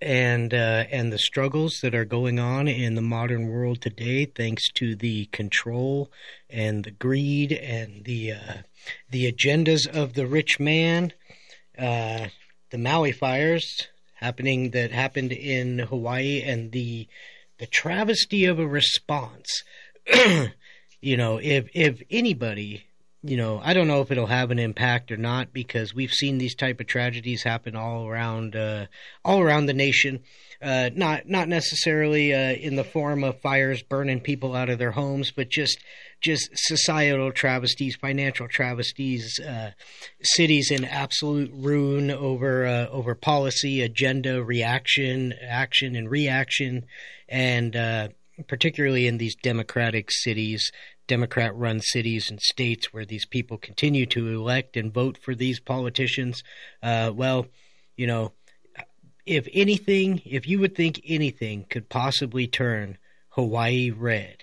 and uh, and the struggles that are going on in the modern world today, thanks to the control and the greed and the uh, the agendas of the rich man. Uh, the Maui fires happening that happened in Hawaii and the the travesty of a response. you know, if if anybody you know, I don't know if it'll have an impact or not because we've seen these type of tragedies happen all around, uh, all around the nation. Uh, not not necessarily uh, in the form of fires burning people out of their homes, but just just societal travesties, financial travesties, uh, cities in absolute ruin over uh, over policy, agenda, reaction, action, and reaction, and uh, particularly in these democratic cities Democrat run cities and states where these people continue to elect and vote for these politicians, uh, well, you know, if anything, if you would think anything could possibly turn Hawaii red,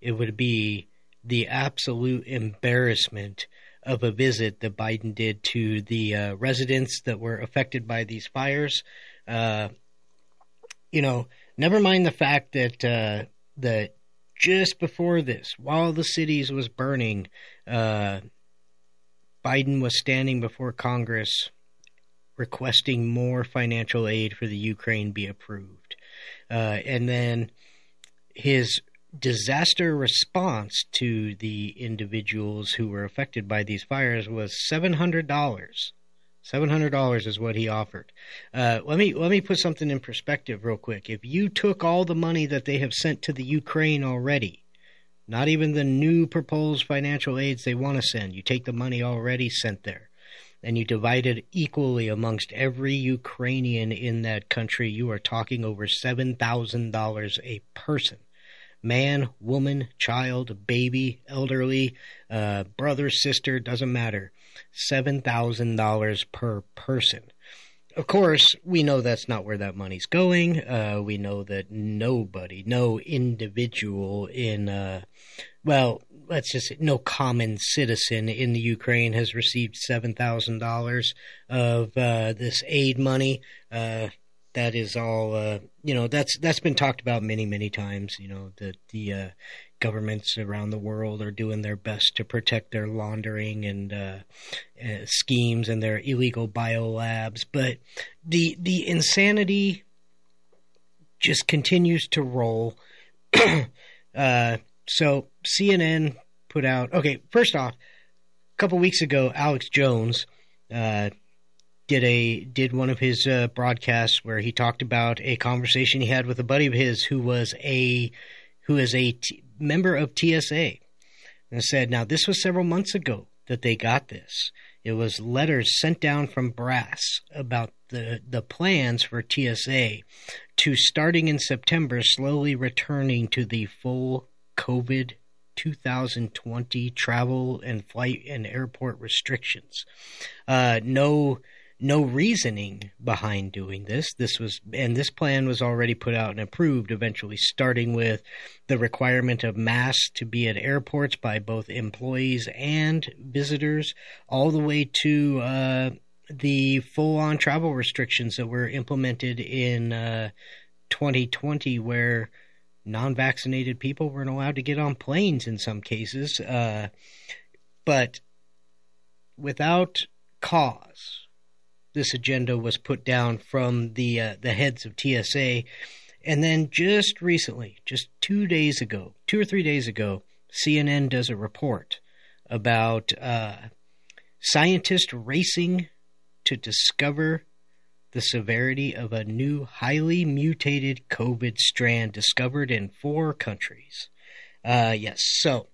it would be the absolute embarrassment of a visit that Biden did to the uh, residents that were affected by these fires. Uh, you know, never mind the fact that uh, that just before this, while the cities was burning, uh, Biden was standing before Congress requesting more financial aid for the Ukraine be approved. Uh, and then his disaster response to the individuals who were affected by these fires was $700 Seven hundred dollars is what he offered. Uh, let me let me put something in perspective real quick. If you took all the money that they have sent to the Ukraine already, not even the new proposed financial aids they want to send, you take the money already sent there, and you divide it equally amongst every Ukrainian in that country, you are talking over seven thousand dollars a person man, woman, child, baby, elderly, uh, brother, sister, doesn't matter. $7,000 per person. Of course, we know that's not where that money's going. Uh, we know that nobody, no individual in, uh, well, let's just say no common citizen in the Ukraine has received $7,000 of uh, this aid money. Uh, that is all uh, you know that's that's been talked about many many times you know that the uh, governments around the world are doing their best to protect their laundering and uh, uh schemes and their illegal biolabs but the the insanity just continues to roll. Uh, so CNN put out okay first off a couple weeks ago Alex Jones uh, did a did one of his uh, broadcasts where he talked about a conversation he had with a buddy of his who was a who is a t- member of TSA and said now this was several months ago that they got this it was letters sent down from brass about the the plans for TSA to starting in September slowly returning to the full covid 2020 travel and flight and airport restrictions. Uh, no no reasoning behind doing this. This was, and this plan was already put out and approved, eventually starting with the requirement of masks to be at airports by both employees and visitors, all the way to uh, the full on travel restrictions that were implemented in uh, 2020, where non vaccinated people weren't allowed to get on planes in some cases. Uh, but without cause, this agenda was put down from the uh, the heads of TSA, and then just recently, just two days ago, two or three days ago, CNN does a report about uh, scientists racing to discover the severity of a new highly mutated COVID strand discovered in four countries. Uh, yes, so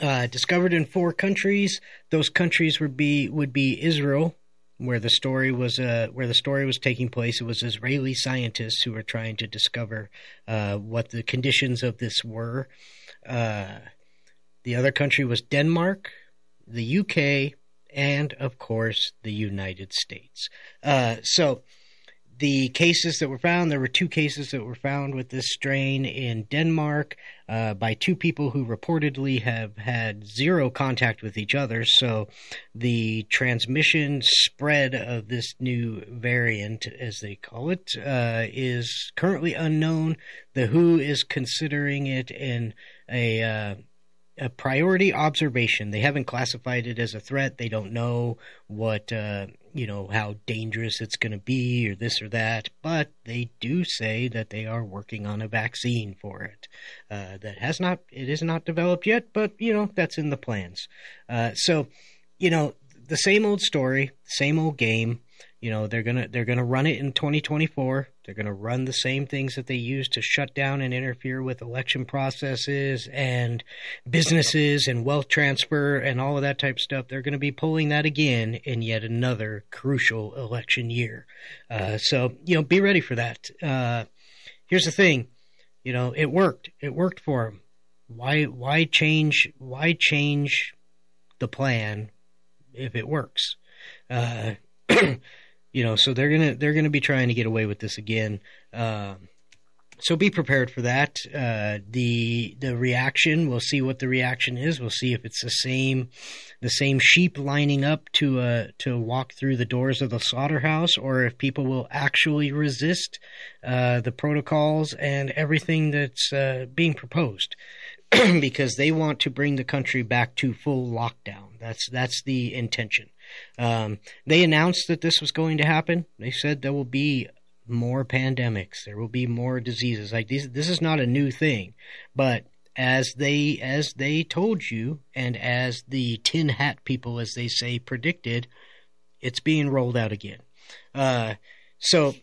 uh, discovered in four countries. Those countries would be would be Israel, where the story was uh, where the story was taking place. It was Israeli scientists who were trying to discover uh, what the conditions of this were. Uh, the other country was Denmark, the UK, and of course the United States. Uh, so the cases that were found, there were two cases that were found with this strain in Denmark uh, by two people who reportedly have had zero contact with each other. So the transmission spread of this new variant, as they call it, uh, is currently unknown. The WHO is considering it in a uh, a priority observation. They haven't classified it as a threat. They don't know what uh, you know how dangerous it's going to be or this or that, but they do say that they are working on a vaccine for it. Uh, that has not it is not developed yet, but you know that's in the plans. Uh, so, you know the same old story, same old game. You know they're gonna they're gonna run it in 2024. They're gonna run the same things that they use to shut down and interfere with election processes and businesses and wealth transfer and all of that type of stuff. They're gonna be pulling that again in yet another crucial election year. Uh, so you know, be ready for that. Uh, here's the thing, you know, it worked. It worked for them. Why why change why change the plan if it works? Uh, you know, so they're gonna they're gonna be trying to get away with this again. Uh, so be prepared for that. Uh, the the reaction, we'll see what the reaction is. We'll see if it's the same the same sheep lining up to uh, to walk through the doors of the slaughterhouse, or if people will actually resist uh, the protocols and everything that's uh, being proposed. because they want to bring the country back to full lockdown. That's that's the intention. Um, they announced that this was going to happen. They said there will be more pandemics. There will be more diseases. Like these, this is not a new thing, but as they as they told you, and as the tin hat people, as they say, predicted, it's being rolled out again. Uh, so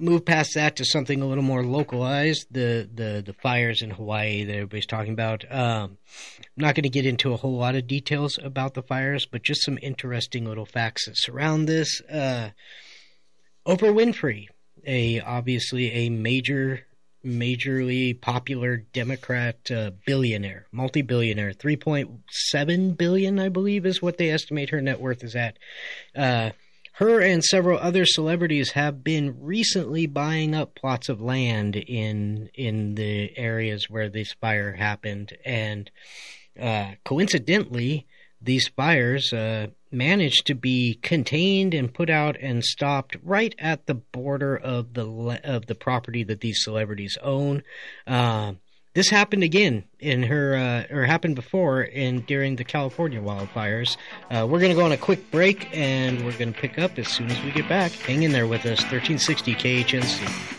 move past that to something a little more localized, the the the fires in Hawaii that everybody's talking about. Um, I'm not going to get into a whole lot of details about the fires, but just some interesting little facts that surround this. Uh, Oprah Winfrey, a obviously a major majorly popular Democrat uh, billionaire, multi-billionaire, 3.7 billion, I believe, is what they estimate her net worth is at. Uh, her and several other celebrities have been recently buying up plots of land in in the areas where this fire happened, and uh, coincidentally, these fires uh, managed to be contained and put out and stopped right at the border of the of the property that these celebrities own. Uh, this happened again in her, uh, or happened before in during the California wildfires. Uh, we're going to go on a quick break, and we're going to pick up as soon as we get back. Hang in there with us, 1360 KHNC.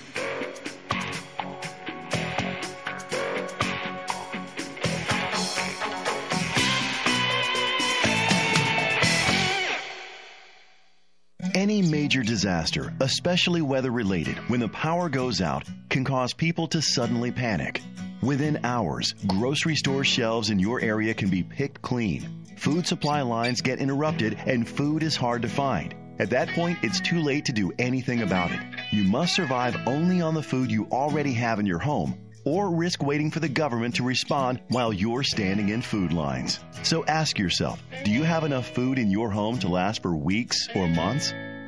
Any major disaster, especially weather related, when the power goes out, can cause people to suddenly panic. Within hours, grocery store shelves in your area can be picked clean. Food supply lines get interrupted and food is hard to find. At that point, it's too late to do anything about it. You must survive only on the food you already have in your home or risk waiting for the government to respond while you're standing in food lines. So ask yourself, do you have enough food in your home to last for weeks or months?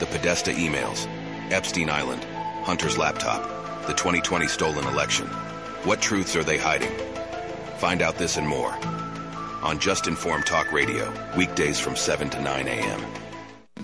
the Podesta emails, Epstein Island, Hunter's laptop, the 2020 stolen election. What truths are they hiding? Find out this and more on Just Informed Talk Radio, weekdays from 7 to 9 a.m.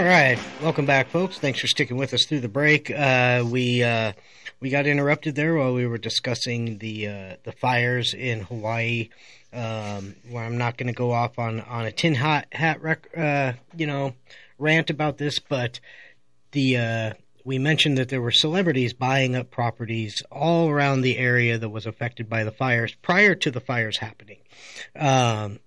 All right, welcome back, folks. Thanks for sticking with us through the break. Uh, we uh, we got interrupted there while we were discussing the uh, the fires in Hawaii. Um, where I'm not going to go off on on a tin hat hat rec- uh, you know rant about this, but the uh, we mentioned that there were celebrities buying up properties all around the area that was affected by the fires prior to the fires happening. Um,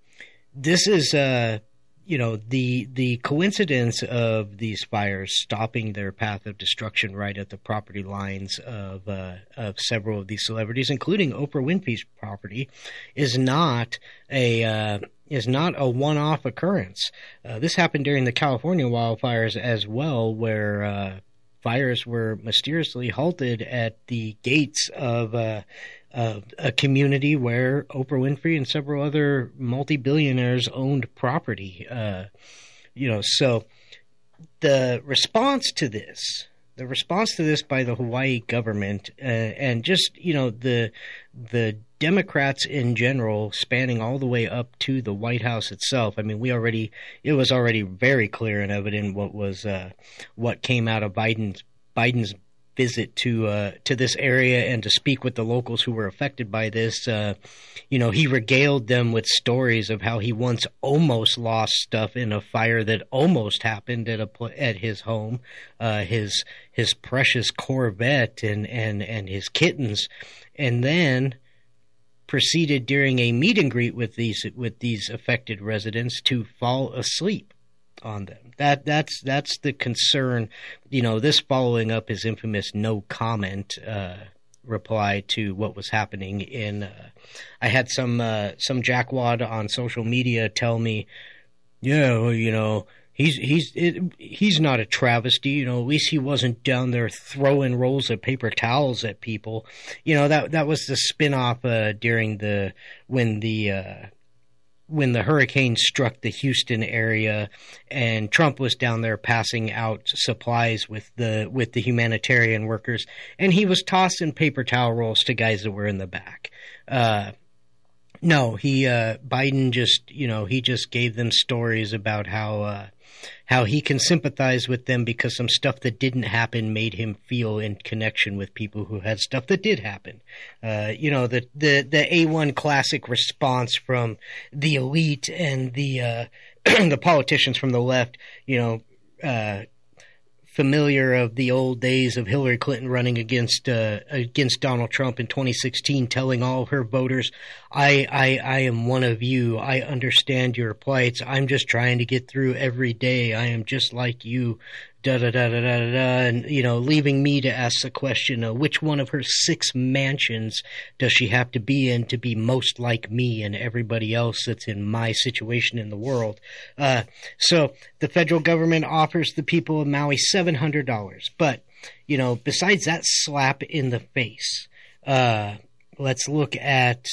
this is uh, you know the the coincidence of these fires stopping their path of destruction right at the property lines of uh, of several of these celebrities, including Oprah Winfrey's property, is not a uh, is not a one off occurrence. Uh, this happened during the California wildfires as well, where uh, fires were mysteriously halted at the gates of uh, a community where Oprah Winfrey and several other multi billionaires owned property. Uh, you know, so the response to this, the response to this by the Hawaii government, uh, and just you know the the Democrats in general, spanning all the way up to the White House itself. I mean, we already it was already very clear and evident what was uh, what came out of Biden's Biden's visit to uh, to this area and to speak with the locals who were affected by this. Uh, you know, he regaled them with stories of how he once almost lost stuff in a fire that almost happened at a at his home, uh, his his precious Corvette and and and his kittens, and then proceeded during a meet and greet with these with these affected residents to fall asleep on them. That that's that's the concern. You know, this following up his infamous no comment uh, reply to what was happening in. Uh, I had some uh, some jackwad on social media tell me, yeah, well, you know. He's he's it, he's not a travesty, you know. At least he wasn't down there throwing rolls of paper towels at people, you know. That that was the spinoff uh, during the when the uh, when the hurricane struck the Houston area and Trump was down there passing out supplies with the with the humanitarian workers and he was tossing paper towel rolls to guys that were in the back. Uh, no, he uh, Biden just you know he just gave them stories about how uh, how he can sympathize with them because some stuff that didn't happen made him feel in connection with people who had stuff that did happen. Uh, you know the the the A one classic response from the elite and the uh, the politicians from the left. You know. Uh, familiar of the old days of Hillary Clinton running against uh, against Donald Trump in 2016, telling all her voters, I, "I I am one of you. I understand your plights. I'm just trying to get through every day. I am just like you." Da da da da da da, and you know, leaving me to ask the question: uh, which one of her six mansions does she have to be in to be most like me and everybody else that's in my situation in the world? Uh, so the federal government offers the people of Maui seven hundred dollars, but you know, besides that slap in the face, uh, let's look at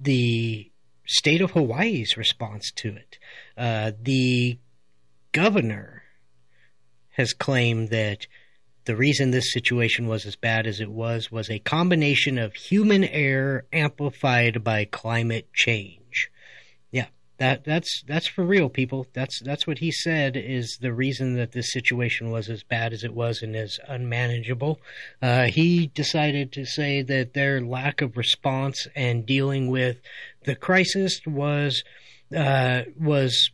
the state of Hawaii's response to it. Uh, the governor has claimed that the reason this situation was as bad as it was was a combination of human error amplified by climate change. Yeah, that that's that's for real, people. That's that's what he said is the reason that this situation was as bad as it was and as unmanageable. Uh, he decided to say that their lack of response and dealing with the crisis was uh, was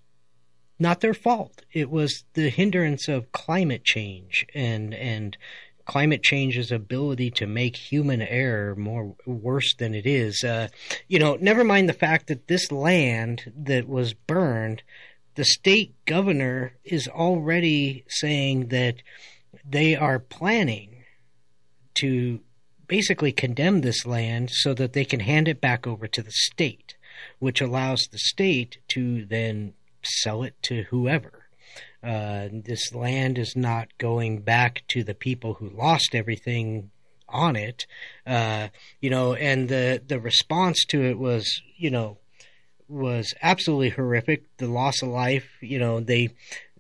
not their fault. It was the hindrance of climate change and and climate change's ability to make human error more worse than it is. Uh, you know, never mind the fact that this land that was burned, the state governor is already saying that they are planning to basically condemn this land so that they can hand it back over to the state, which allows the state to then sell it to whoever. Uh, this land is not going back to the people who lost everything on it, uh, you know, and the the response to it was, you know, was absolutely horrific. The loss of life, you know, they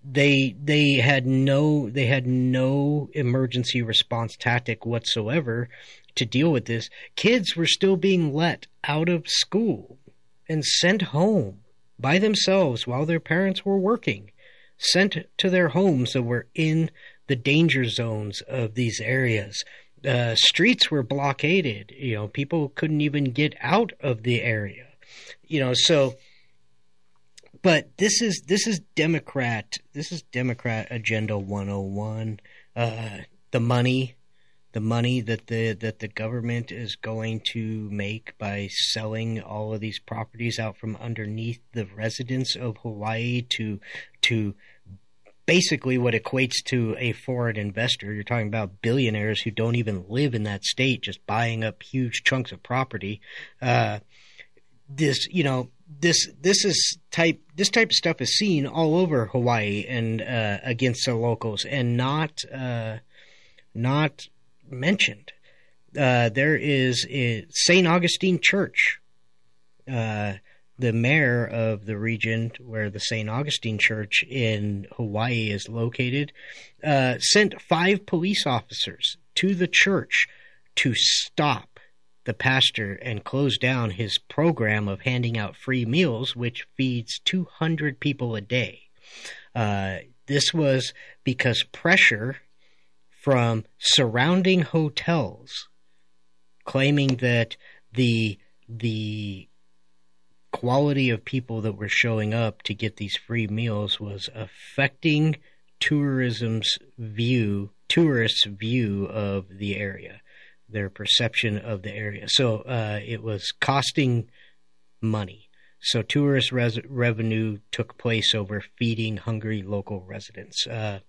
they they had no they had no emergency response tactic whatsoever to deal with this. Kids were still being let out of school and sent home by themselves while their parents were working, sent to their homes that were in the danger zones of these areas. Uh, streets were blockaded. You know, people couldn't even get out of the area. You know, so. But this is this is Democrat this is Democrat agenda 101. Uh, the money the money that the that the government is going to make by selling all of these properties out from underneath the residents of Hawaii to to basically what equates to a foreign investor. You're talking about billionaires who don't even live in that state, just buying up huge chunks of property. Uh, this, you know, this this is type this type of stuff is seen all over Hawaii and uh, against the locals, and not uh, not mentioned. Uh, there is St. Augustine Church. Uh, the mayor of the region where the St. Augustine Church in Hawaii is located uh, sent five police officers to the church to stop the pastor and close down his program of handing out free meals, which feeds 200 people a day. Uh, this was because pressure from surrounding hotels claiming that the the quality of people that were showing up to get these free meals was affecting tourism's view tourists view of the area their perception of the area. So uh, it was costing money. So tourist res- revenue took place over feeding hungry local residents. Uh,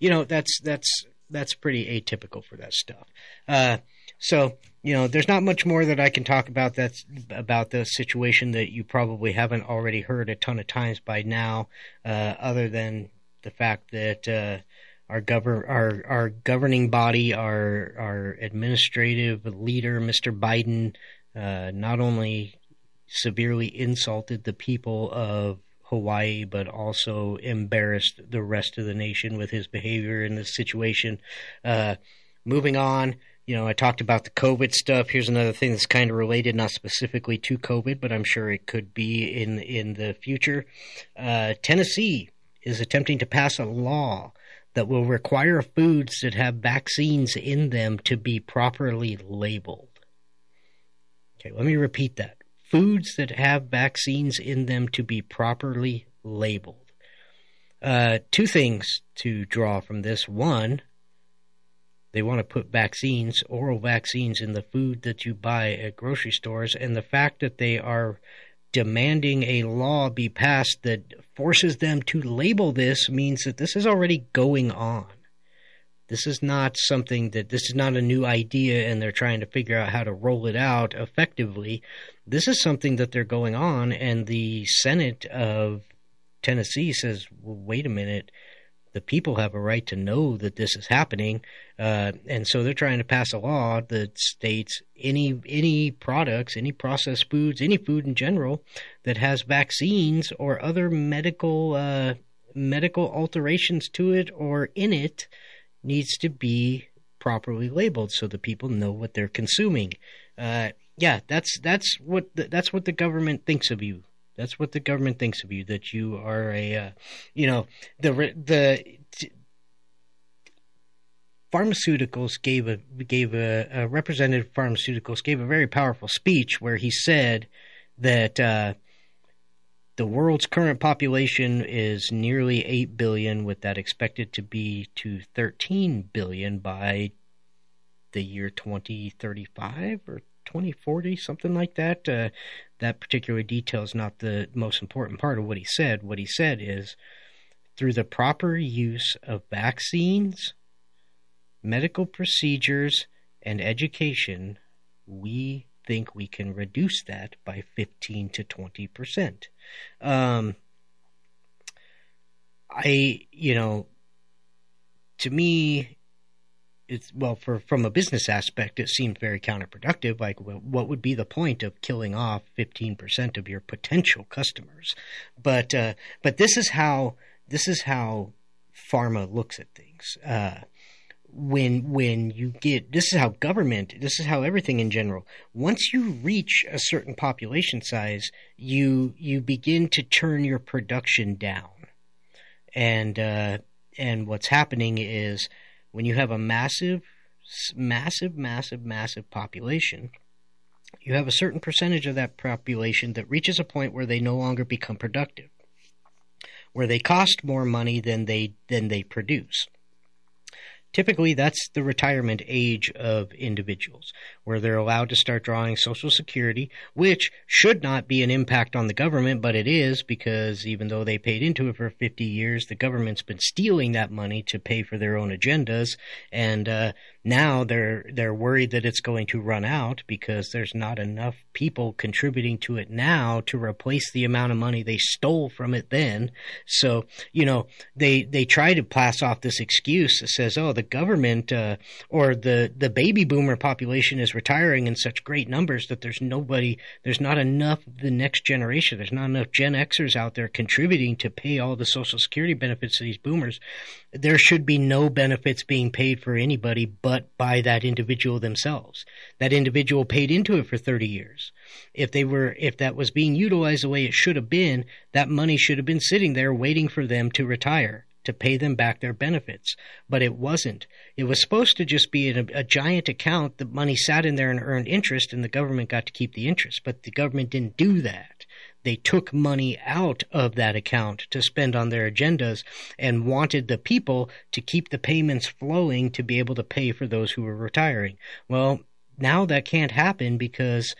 you know that's that's that's pretty atypical for that stuff. Uh, so you know, there's not much more that I can talk about that's about the situation that you probably haven't already heard a ton of times by now, uh, other than the fact that uh, our govern our our governing body, our our administrative leader, Mr. Biden, uh, not only severely insulted the people of Hawaii, but also embarrassed the rest of the nation with his behavior in this situation. Uh, moving on, you know, I talked about the COVID stuff. Here's another thing that's kind of related, not specifically to COVID, but I'm sure it could be in in the future. Uh, Tennessee is attempting to pass a law that will require foods that have vaccines in them to be properly labeled. Okay, let me repeat that foods that have vaccines in them to be properly labeled. Uh, two things to draw from this. One, they want to put vaccines, oral vaccines, in the food that you buy at grocery stores, and the fact that they are demanding a law be passed that forces them to label this means that this is already going on. This is not something that this is not a new idea and they're trying to figure out how to roll it out effectively. This is something that they're going on, and the Senate of Tennessee says, well, wait a minute, the people have a right to know that this is happening, uh, and so they're trying to pass a law that states any any products, any processed foods, any food in general that has vaccines or other medical uh, medical alterations to it or in it needs to be properly labeled so the people know what they're consuming. Uh, yeah, that's that's what the, that's what the government thinks of you. That's what the government thinks of you. That you are a, uh, you know, the the t- pharmaceuticals gave a gave a, a representative pharmaceuticals gave a very powerful speech where he said that uh, the world's current population is nearly 8 billion with that expected to be to 13 billion by the year 2035 or 2040 something like that uh, that particular detail is not the most important part of what he said. What he said is through the proper use of vaccines medical procedures and education we think we can reduce that by 15 to 20 percent. Um, I, you know, to me, it's well for from a business aspect, it seemed very counterproductive. Like, well, what would be the point of killing off fifteen percent of your potential customers? But uh, but this is how this is how pharma looks at things. Uh, when when you get this is how government this is how everything in general once you reach a certain population size you you begin to turn your production down and uh, and what's happening is when you have a massive massive massive massive population you have a certain percentage of that population that reaches a point where they no longer become productive where they cost more money than they than they produce. Typically, that's the retirement age of individuals, where they're allowed to start drawing Social Security, which should not be an impact on the government, but it is because even though they paid into it for 50 years, the government's been stealing that money to pay for their own agendas, and uh, now they're they're worried that it's going to run out because there's not enough people contributing to it now to replace the amount of money they stole from it then. So you know they they try to pass off this excuse that says, oh, the government uh, or the the baby boomer population is retiring in such great numbers that there's nobody, there's not enough of the next generation. There's not enough Gen Xers out there contributing to pay all the Social Security benefits to these boomers. There should be no benefits being paid for anybody but by that individual themselves. That individual paid into it for 30 years. If they were, if that was being utilized the way it should have been, that money should have been sitting there waiting for them to retire to pay them back their benefits. But it wasn't. It was supposed to just be a, a giant account. The money sat in there and earned interest, and the government got to keep the interest. But the government didn't do that. They took money out of that account to spend on their agendas and wanted the people to keep the payments flowing to be able to pay for those who were retiring. Well, now that can't happen because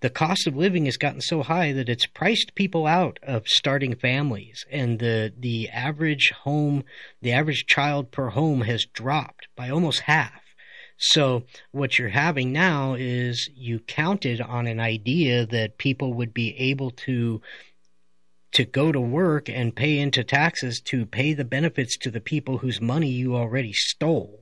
the cost of living has gotten so high that it's priced people out of starting families and the the average home the average child per home has dropped by almost half. So what you're having now is you counted on an idea that people would be able to to go to work and pay into taxes to pay the benefits to the people whose money you already stole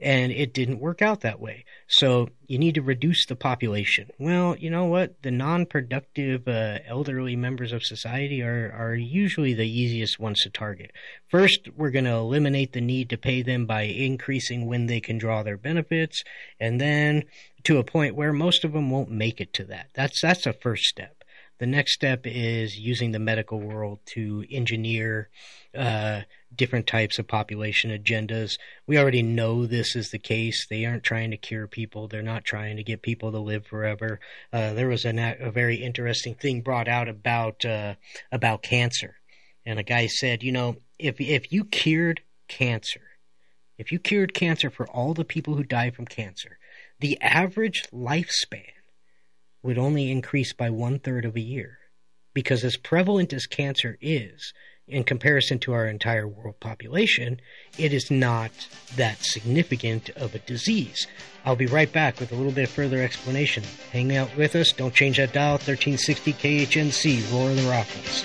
and it didn't work out that way. So you need to reduce the population. Well, you know what? The non-productive uh, elderly members of society are are usually the easiest ones to target. First, we're going to eliminate the need to pay them by increasing when they can draw their benefits, and then to a point where most of them won't make it to that. That's that's a first step. The next step is using the medical world to engineer uh, different types of population agendas. We already know this is the case. They aren't trying to cure people. They're not trying to get people to live forever. Uh, there was a, a, very interesting thing brought out about uh, about cancer, and a guy said, you know, if if you cured cancer, if you cured cancer for all the people who die from cancer, the average lifespan would only increase by one third of a year. Because as prevalent as cancer is, in comparison to our entire world population, it is not that significant of a disease. I'll be right back with a little bit further explanation. Hang out with us. Don't change that dial. 1360 KHNC, Roar of the Rockies.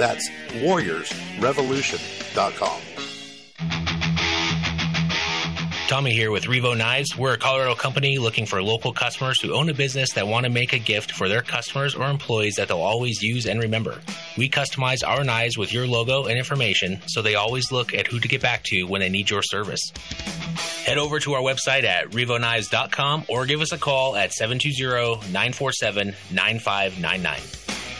That's warriorsrevolution.com. Tommy here with Revo Knives. We're a Colorado company looking for local customers who own a business that want to make a gift for their customers or employees that they'll always use and remember. We customize our knives with your logo and information so they always look at who to get back to when they need your service. Head over to our website at revoknives.com or give us a call at 720 947 9599.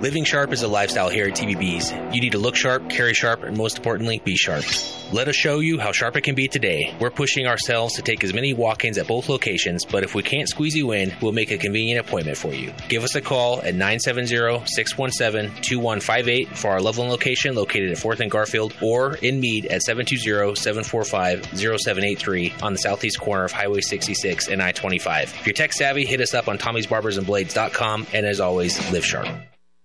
Living sharp is a lifestyle here at TBB's. You need to look sharp, carry sharp, and most importantly, be sharp. Let us show you how sharp it can be today. We're pushing ourselves to take as many walk ins at both locations, but if we can't squeeze you in, we'll make a convenient appointment for you. Give us a call at 970 617 2158 for our Loveland location located at 4th and Garfield, or in Mead at 720 745 0783 on the southeast corner of Highway 66 and I 25. If you're tech savvy, hit us up on Tommy'sBarbersandBlades.com, and as always, live sharp.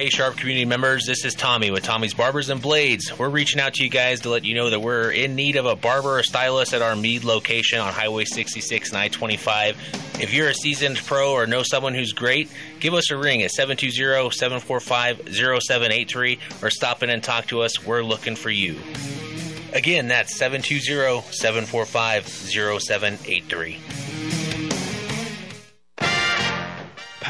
Hey, Sharp community members, this is Tommy with Tommy's Barbers and Blades. We're reaching out to you guys to let you know that we're in need of a barber or stylist at our Mead location on Highway 66 and I 25. If you're a seasoned pro or know someone who's great, give us a ring at 720 745 0783 or stop in and talk to us. We're looking for you. Again, that's 720 745 0783.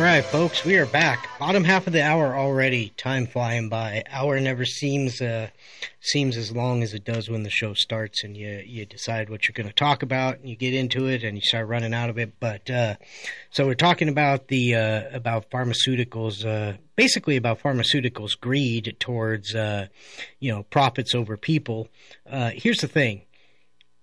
All right, folks, we are back. Bottom half of the hour already. Time flying by. Hour never seems uh, seems as long as it does when the show starts, and you you decide what you're going to talk about, and you get into it, and you start running out of it. But uh, so we're talking about the uh, about pharmaceuticals, uh, basically about pharmaceuticals greed towards uh, you know profits over people. Uh, here's the thing: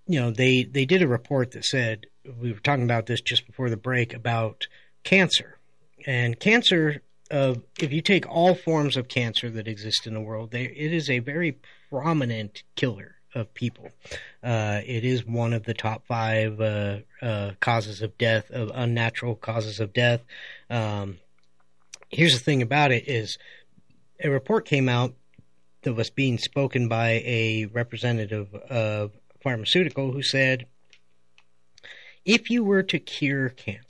you know, they they did a report that said we were talking about this just before the break about cancer and cancer. Uh, if you take all forms of cancer that exist in the world, they, it is a very prominent killer of people. Uh, it is one of the top five uh, uh, causes of death, of unnatural causes of death. Um, here's the thing about it: is a report came out that was being spoken by a representative of pharmaceutical who said, if you were to cure cancer,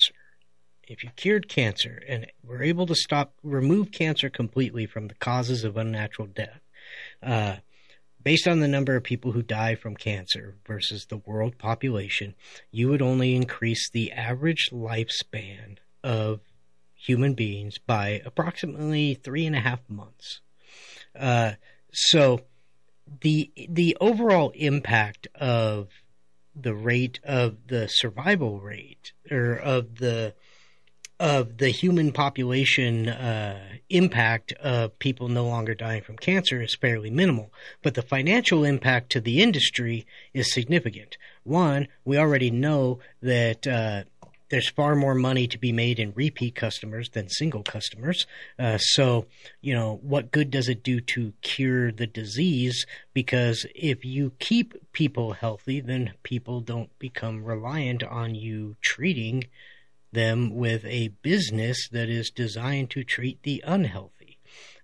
if you cured cancer and were able to stop, remove cancer completely from the causes of unnatural death, uh, based on the number of people who die from cancer versus the world population, you would only increase the average lifespan of human beings by approximately three and a half months. Uh, so the the overall impact of the rate of the survival rate or of the of the human population uh, impact of people no longer dying from cancer is fairly minimal, but the financial impact to the industry is significant. One, we already know that uh, there's far more money to be made in repeat customers than single customers. Uh, so, you know, what good does it do to cure the disease? Because if you keep people healthy, then people don't become reliant on you treating them with a business that is designed to treat the unhealthy.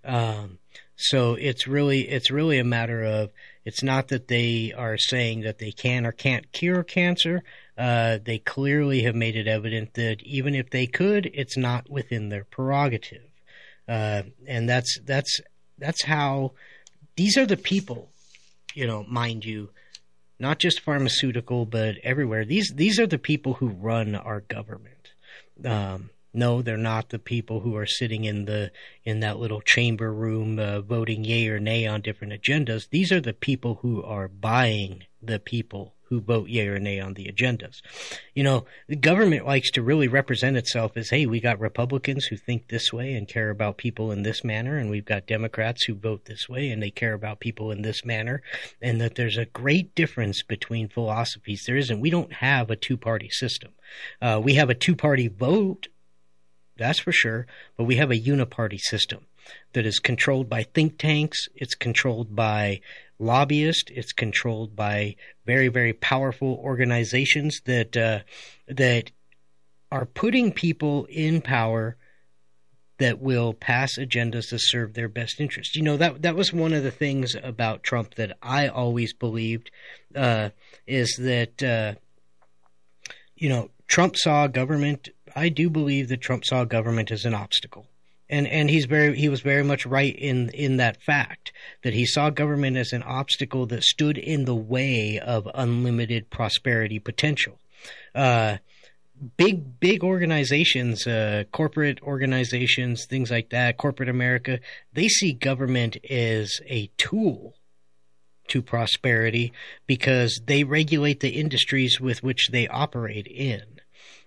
Um, so it's really it's really a matter of it's not that they are saying that they can or can't cure cancer uh, they clearly have made it evident that even if they could, it's not within their prerogative. Uh, and that's that's that's how these are the people, you know, mind you, not just pharmaceutical, but everywhere. These these are the people who run our government. Um, no, they're not the people who are sitting in the in that little chamber room uh, voting yay or nay on different agendas. These are the people who are buying the people who vote yay or nay on the agendas. You know, the government likes to really represent itself as, hey, we got Republicans who think this way and care about people in this manner, and we've got Democrats who vote this way and they care about people in this manner, and that there's a great difference between philosophies. There isn't. We don't have a two party system. Uh, we have a two party vote, that's for sure, but we have a uniparty system that is controlled by think tanks. It's controlled by lobbyist. It's controlled by very, very powerful organizations that uh, that are putting people in power that will pass agendas to serve their best interest. You know that that was one of the things about Trump that I always believed uh, is that uh, you know Trump saw government. I do believe that Trump saw government as an obstacle and and he's very he was very much right in in that fact that he saw government as an obstacle that stood in the way of unlimited prosperity potential. Uh, big big organizations, uh, corporate organizations, things like that, corporate America, they see government as a tool to prosperity because they regulate the industries with which they operate in.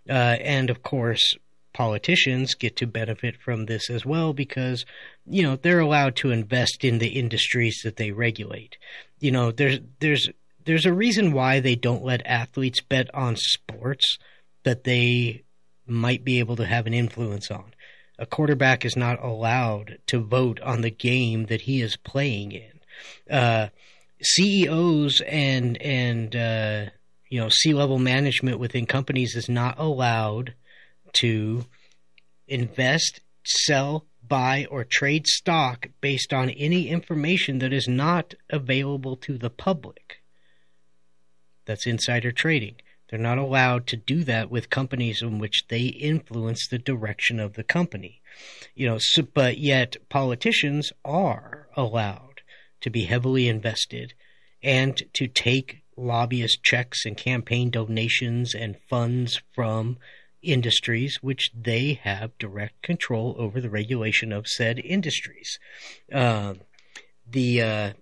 Uh, and of course, politicians get to benefit from this as well because you know they're allowed to invest in the industries that they regulate. You know there's there's there's a reason why they don't let athletes bet on sports that they might be able to have an influence on. A quarterback is not allowed to vote on the game that he is playing in. Uh, CEOs and and uh, you know C level management within companies is not allowed to invest, sell, buy, or trade stock based on any information that is not available to the public. That's insider trading. They're not allowed to do that with companies in which they influence the direction of the company. You know, so, but yet politicians are allowed to be heavily invested and to take lobbyist checks and campaign donations and funds from industries which they have direct control over the regulation of said industries. Uh, the uh,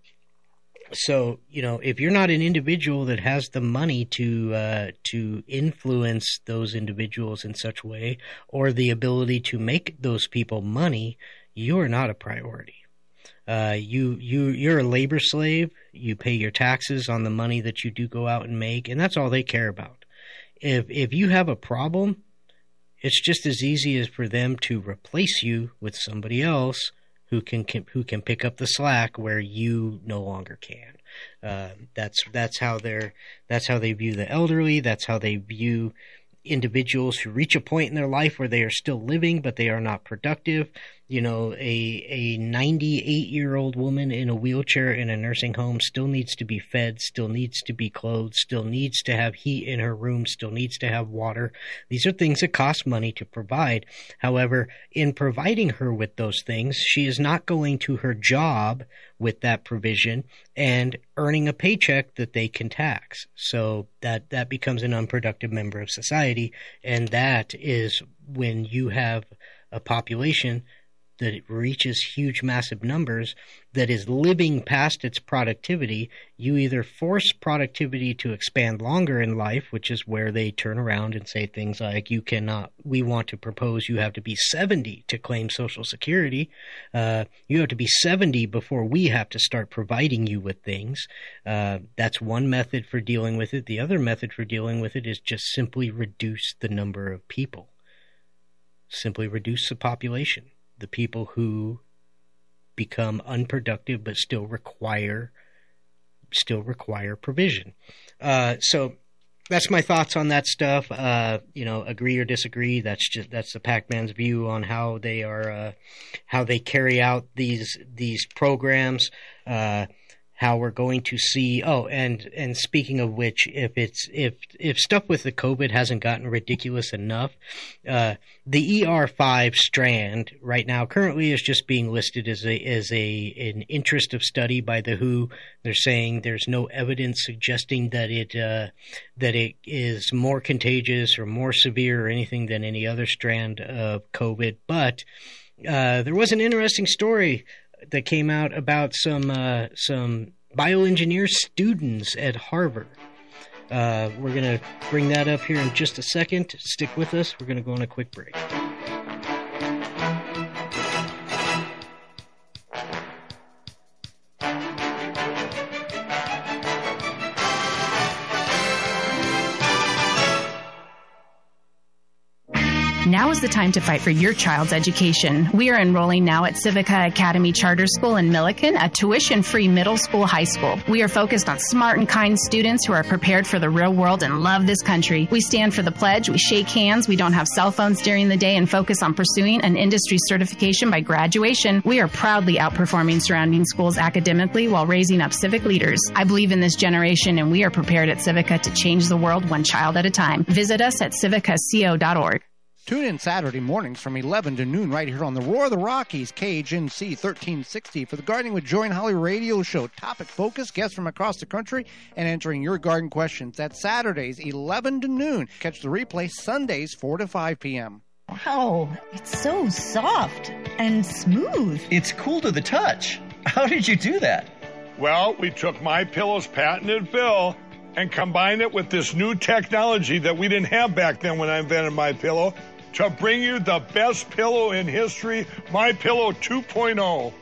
so you know if you're not an individual that has the money to uh, to influence those individuals in such a way or the ability to make those people money, you are not a priority. Uh, you you you're a labor slave. You pay your taxes on the money that you do go out and make, and that's all they care about. If if you have a problem, it's just as easy as for them to replace you with somebody else who can, can who can pick up the slack where you no longer can. Uh, that's that's how they're that's how they view the elderly. That's how they view individuals who reach a point in their life where they are still living but they are not productive you know a a 98 year old woman in a wheelchair in a nursing home still needs to be fed still needs to be clothed still needs to have heat in her room still needs to have water. These are things that cost money to provide. However in providing her with those things she is not going to her job with that provision and earning a paycheck that they can tax. So that that becomes an unproductive member of society and that is when you have a population that it reaches huge, massive numbers that is living past its productivity, you either force productivity to expand longer in life, which is where they turn around and say things like, you cannot, we want to propose you have to be 70 to claim Social Security. Uh, you have to be 70 before we have to start providing you with things. Uh, that's one method for dealing with it. The other method for dealing with it is just simply reduce the number of people, simply reduce the population the people who become unproductive but still require still require provision. Uh, so that's my thoughts on that stuff. Uh, you know, agree or disagree. That's just that's the Pack Man's view on how they are uh, how they carry out these these programs. Uh, how we're going to see oh and and speaking of which if it's if if stuff with the covid hasn't gotten ridiculous enough uh, the er5 strand right now currently is just being listed as a as a an interest of study by the who they're saying there's no evidence suggesting that it uh, that it is more contagious or more severe or anything than any other strand of covid but uh, there was an interesting story that came out about some uh, some bioengineer students at Harvard. Uh, we're going to bring that up here in just a second. Stick with us. We're going to go on a quick break. Is the time to fight for your child's education. We are enrolling now at Civica Academy Charter School in Milliken, a tuition free middle school high school. We are focused on smart and kind students who are prepared for the real world and love this country. We stand for the pledge, we shake hands, we don't have cell phones during the day, and focus on pursuing an industry certification by graduation. We are proudly outperforming surrounding schools academically while raising up civic leaders. I believe in this generation, and we are prepared at Civica to change the world one child at a time. Visit us at civicaco.org. Tune in Saturday mornings from 11 to noon right here on the Roar of the Rockies, KHNC 1360 for the Gardening with Joy and Holly radio show. Topic focus, guests from across the country, and answering your garden questions. That's Saturdays 11 to noon. Catch the replay Sundays 4 to 5 p.m. Wow, it's so soft and smooth. It's cool to the touch. How did you do that? Well, we took my pillow's patented fill and combined it with this new technology that we didn't have back then when I invented my pillow to bring you the best pillow in history, My Pillow 2.0.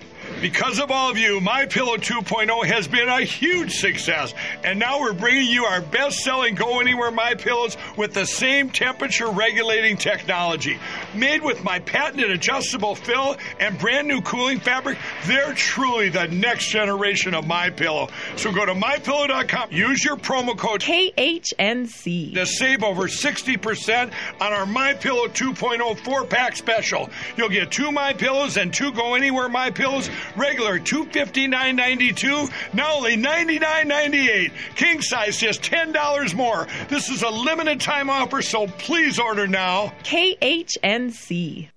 Because of all of you, My Pillow 2.0 has been a huge success, and now we're bringing you our best-selling Go Anywhere My Pillows with the same temperature regulating technology. Made with my patented adjustable fill and brand new cooling fabric, they're truly the next generation of My Pillow. So go to mypillow.com, use your promo code KHNC to save over 60% on our My Pillow 2.0 four-pack special. You'll get two My Pillows and two Go Anywhere My Pillows regular two fifty nine ninety two, now only ninety nine ninety eight. King size just ten dollars more. This is a limited time offer, so please order now. KHNC.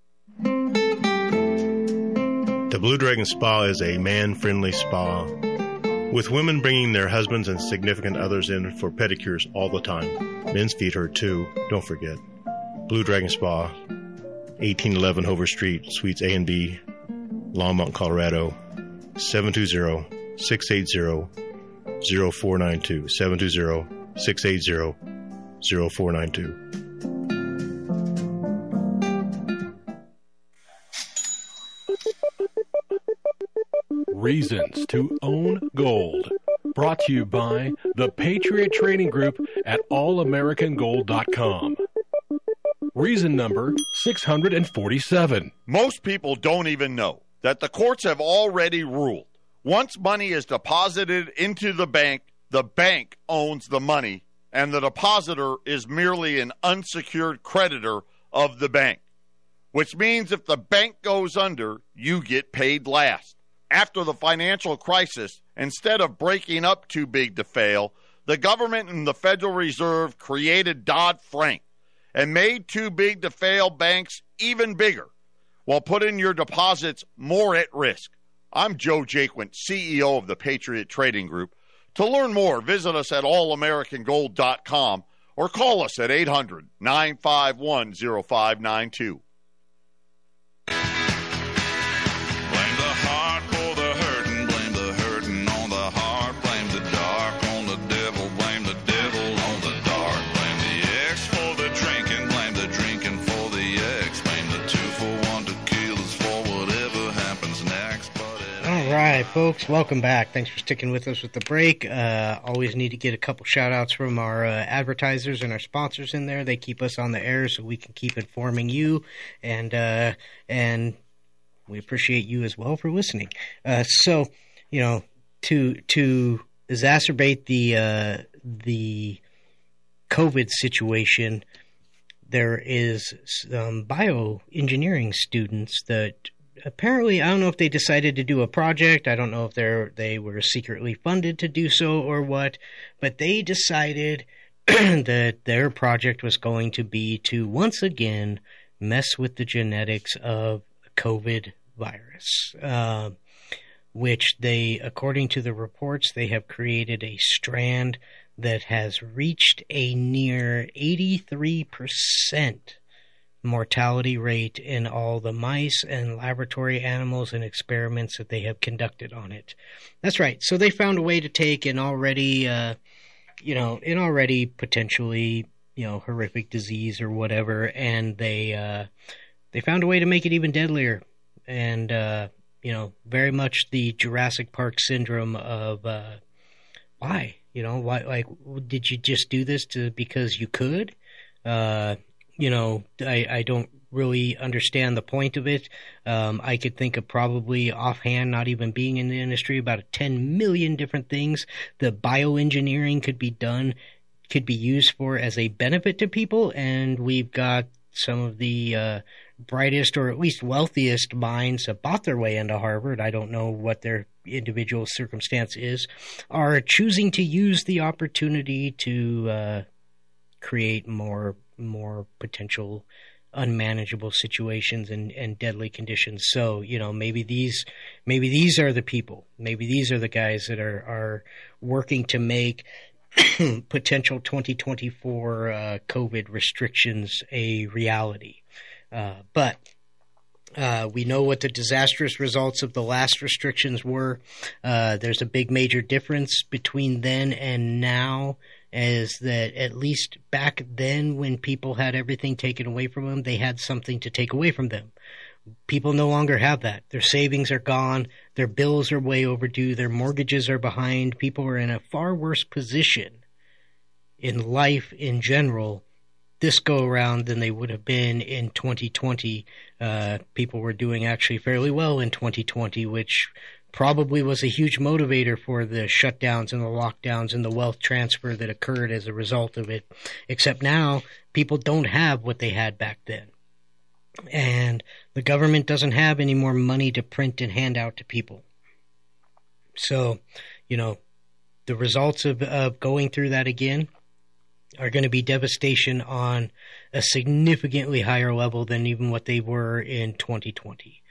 The Blue Dragon Spa is a man friendly spa with women bringing their husbands and significant others in for pedicures all the time. Men's feet hurt too, don't forget. Blue Dragon Spa, 1811 Hover Street, Suites A and B, Longmont, Colorado, 720 680 0492. 720 680 0492. reasons to own gold. Brought to you by the Patriot Trading Group at allamericangold.com. Reason number 647. Most people don't even know that the courts have already ruled once money is deposited into the bank, the bank owns the money, and the depositor is merely an unsecured creditor of the bank. Which means if the bank goes under, you get paid last. After the financial crisis, instead of breaking up too big to fail, the government and the Federal Reserve created Dodd Frank and made too big to fail banks even bigger while putting your deposits more at risk. I'm Joe Jaquint, CEO of the Patriot Trading Group. To learn more, visit us at allamericangold.com or call us at 800 951 0592. Right, folks, welcome back. Thanks for sticking with us with the break. Uh, always need to get a couple shout outs from our uh, advertisers and our sponsors in there. They keep us on the air so we can keep informing you and uh, and we appreciate you as well for listening. Uh, so, you know, to to exacerbate the uh, the COVID situation, there is some bioengineering students that apparently I don't know if they decided to do a project. I don't know if they they were secretly funded to do so or what, but they decided that their project was going to be to once again mess with the genetics of COVID virus. Uh, which they, according to the reports, they have created a strand that has reached a near 83% mortality rate in all the mice and laboratory animals and experiments that they have conducted on it. That's right. So they found a way to take an already, uh, you know, an already potentially, you know, horrific disease or whatever, and they uh, they found a way to make it even deadlier. And uh, you know, very much the Jurassic Park syndrome of uh, why, you know, why, like, did you just do this to because you could? You know, I, I don't really understand the point of it. Um, I could think of probably offhand, not even being in the industry, about 10 million different things the bioengineering could be done, could be used for as a benefit to people. And we've got some of the uh, brightest or at least wealthiest minds that bought their way into Harvard. I don't know what their individual circumstance is, are choosing to use the opportunity to uh, create more more potential unmanageable situations and, and deadly conditions. So, you know, maybe these maybe these are the people. Maybe these are the guys that are, are working to make potential 2024 uh, COVID restrictions a reality. Uh, but uh, we know what the disastrous results of the last restrictions were. Uh, there's a big major difference between then and now, is that at least back then, when people had everything taken away from them, they had something to take away from them. People no longer have that. Their savings are gone. Their bills are way overdue. Their mortgages are behind. People are in a far worse position in life in general this go around than they would have been in 2020. Uh, people were doing actually fairly well in 2020, which probably was a huge motivator for the shutdowns and the lockdowns and the wealth transfer that occurred as a result of it. Except now, people don't have what they had back then. And the government doesn't have any more money to print and hand out to people. So, you know, the results of, of going through that again are going to be devastation on a significantly higher level than even what they were in 2020.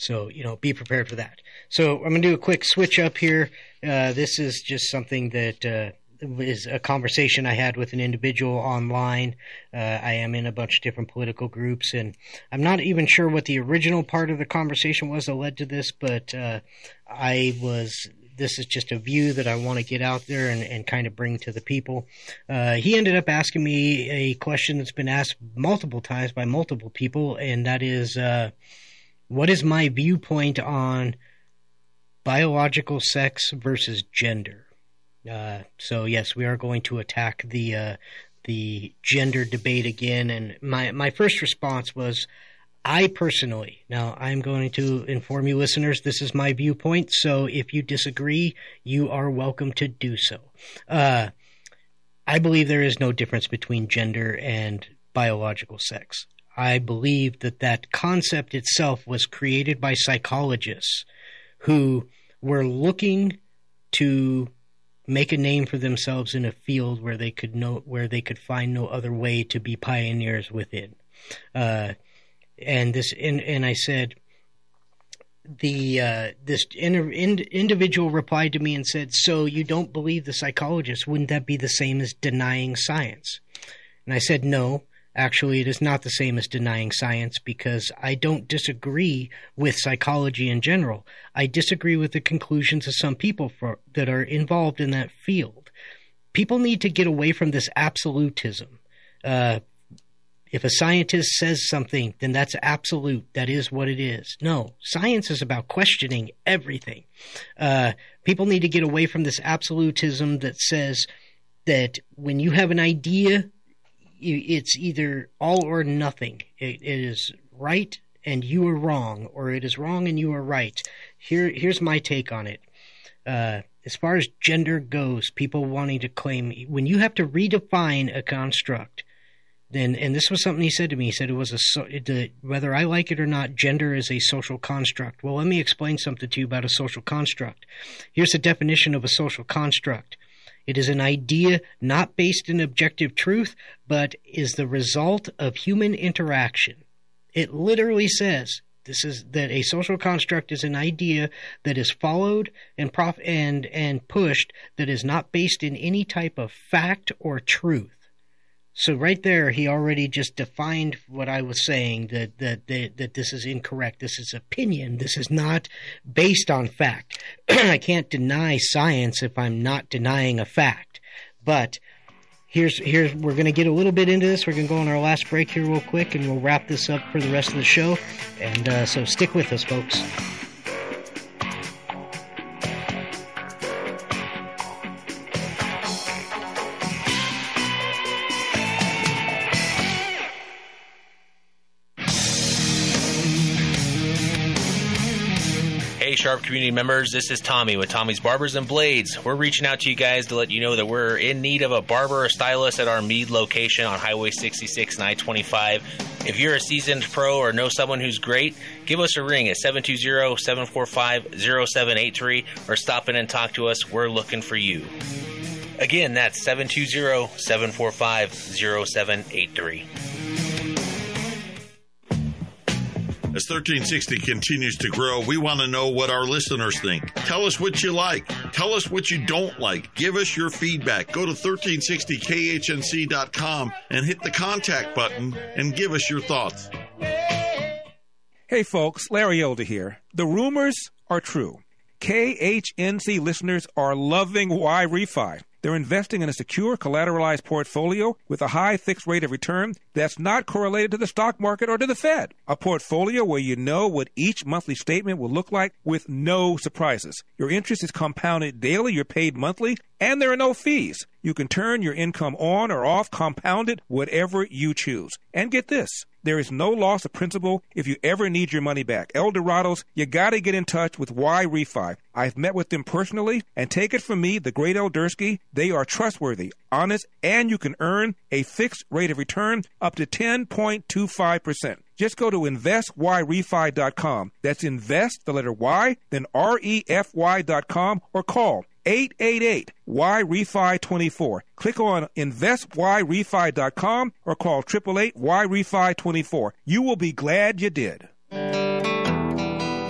So, you know, be prepared for that. So, I'm going to do a quick switch up here. Uh, this is just something that uh, is a conversation I had with an individual online. Uh, I am in a bunch of different political groups, and I'm not even sure what the original part of the conversation was that led to this, but uh, I was this is just a view that I want to get out there and, and kind of bring to the people. Uh, he ended up asking me a question that's been asked multiple times by multiple people, and that is, uh, what is my viewpoint on biological sex versus gender. Uh, so yes, we are going to attack the uh, the gender debate again. And my my first response was, I personally now I'm going to inform you listeners this is my viewpoint. So if you disagree, you are welcome to do so. Uh, I believe there is no difference between gender and biological sex. I believe that that concept itself was created by psychologists who were looking to make a name for themselves in a field where they could know where they could find no other way to be pioneers within. Uh, and this and, and I said the uh, this in, individual replied to me and said, "So you don't believe the psychologists? Wouldn't that be the same as denying science?" And I said, "No, actually, it is not the same as denying science because I don't disagree with psychology in general. I disagree with the conclusions of some people for, that are involved in that field. People need to get away from this absolutism." Uh, if a scientist says something, then that's absolute. That is what it is. No, science is about questioning everything. Uh, people need to get away from this absolutism that says that when you have an idea, it's either all or nothing. it, it is right and you are wrong, or it is wrong and you are right. Here, here's my take on it. Uh, as far as gender goes, people wanting to claim when you have to redefine a construct, and and this was something he said to me. He said it was a so, it, whether I like it or not, gender is a social construct. Well, let me explain something to you about a social construct. Here's the definition of a social construct. It is an idea not based in objective truth, but is the result of human interaction. It literally says this is that a social construct is an idea that is followed and prof- and and pushed that is not based in any type of fact or truth. So right there, he already just defined what I was saying that that that, that this is incorrect. This is opinion. This is not based on fact. I can't deny science if I'm not denying a fact. But here's here's we're going to get a little bit into this. We're going to go on our last break here real quick, and we'll wrap this up for the rest of the show. And uh, so stick with us, folks. Sharp community members, this is Tommy with Tommy's Barbers and Blades. We're reaching out to you guys to let you know that we're in need of a barber or stylist at our Mead location on Highway 66 and I 25. If you're a seasoned pro or know someone who's great, give us a ring at 720 745 0783 or stop in and talk to us. We're looking for you. Again, that's 720 745 0783. As 1360 continues to grow, we want to know what our listeners think. Tell us what you like. Tell us what you don't like. Give us your feedback. Go to 1360khnc.com and hit the contact button and give us your thoughts. Hey folks, Larry Elder here. The rumors are true. KHNC listeners are loving Yrefy. They're investing in a secure collateralized portfolio with a high fixed rate of return that's not correlated to the stock market or to the Fed. A portfolio where you know what each monthly statement will look like with no surprises. Your interest is compounded daily, you're paid monthly, and there are no fees. You can turn your income on or off, compounded, whatever you choose. And get this. There is no loss of principal if you ever need your money back. Elderados, you gotta get in touch with Yrefy. I've met with them personally, and take it from me, the great Eldersky, they are trustworthy, honest, and you can earn a fixed rate of return up to 10.25%. Just go to investyrefy.com. That's invest, the letter Y, then R-E-F-Y.com, or call 888 Yrefy 24. Click on investyrefy.com or call 888 Yrefy 24. You will be glad you did.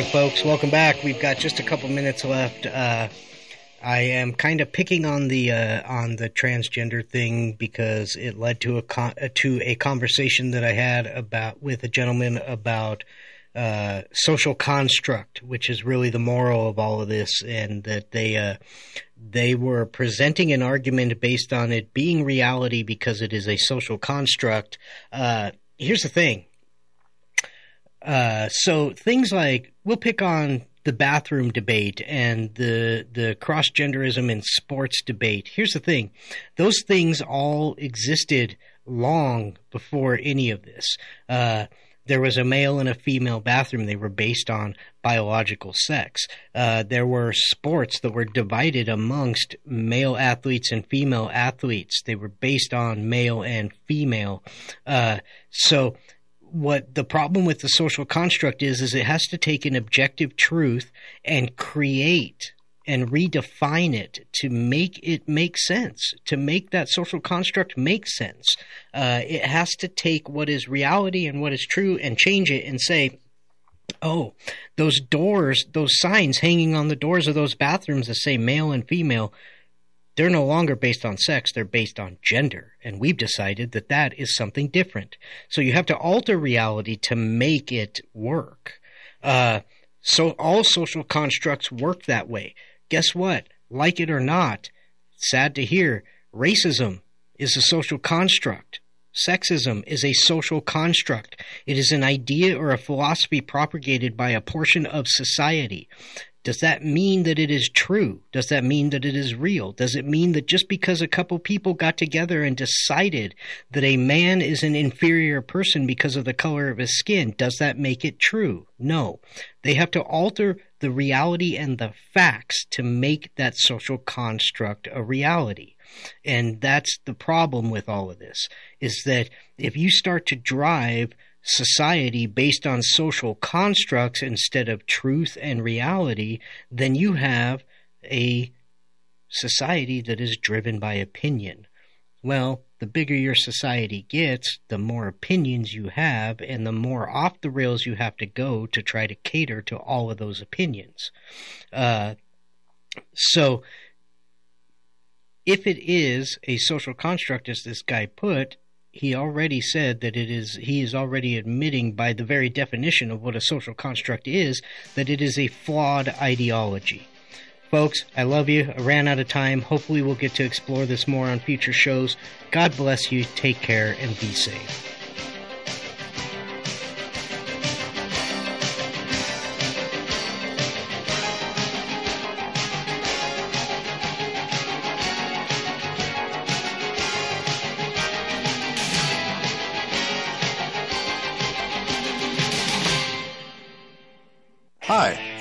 right, folks, welcome back. We've got just a couple minutes left. Uh, I am kind of picking on the uh, on the transgender thing because it led to a con- uh, to a conversation that I had about with a gentleman about uh, social construct, which is really the moral of all of this, and that they uh, they were presenting an argument based on it being reality because it is a social construct. Uh, here's the thing. Uh, so things like we'll pick on the bathroom debate and the the cross genderism in sports debate. Here's the thing: those things all existed long before any of this. Uh, there was a male and a female bathroom. They were based on biological sex. Uh, there were sports that were divided amongst male athletes and female athletes. They were based on male and female. Uh, so what the problem with the social construct is is it has to take an objective truth and create and redefine it to make it make sense. To make that social construct make sense. Uh, it has to take what is reality and what is true and change it and say oh those doors those signs hanging on the doors of those bathrooms that say male and female they're no longer based on sex, they're based on gender. And we've decided that that is something different. So you have to alter reality to make it work. Uh, so all social constructs work that way. Guess what? Like it or not, sad to hear, racism is a social construct. Sexism is a social construct. It is an idea or a philosophy propagated by a portion of society. Does that mean that it is true? Does that mean that it is real? Does it mean that just because a couple people got together and decided that a man is an inferior person because of the color of his skin, does that make it true? No. They have to alter the reality and the facts to make that social construct a reality. And that's the problem with all of this is that if you start to drive society based on social constructs instead of truth and reality, then you have a society that is driven by opinion. Well, the bigger your society gets, the more opinions you have, and the more off the rails you have to go to try to cater to all of those opinions. Uh, so, if it is a social construct, as this guy put, he already said that it is he is already admitting by the very definition of what a social construct is that it is a flawed ideology. Folks i love you. I ran out of time. Hopefully we'll get to explore this more on future shows. God bless you. Take care and be safe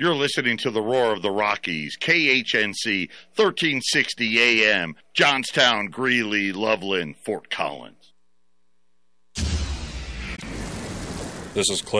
You're listening to the Roar of the Rockies, KHNC 1360 AM, Johnstown, Greeley, Loveland, Fort Collins. This is Clay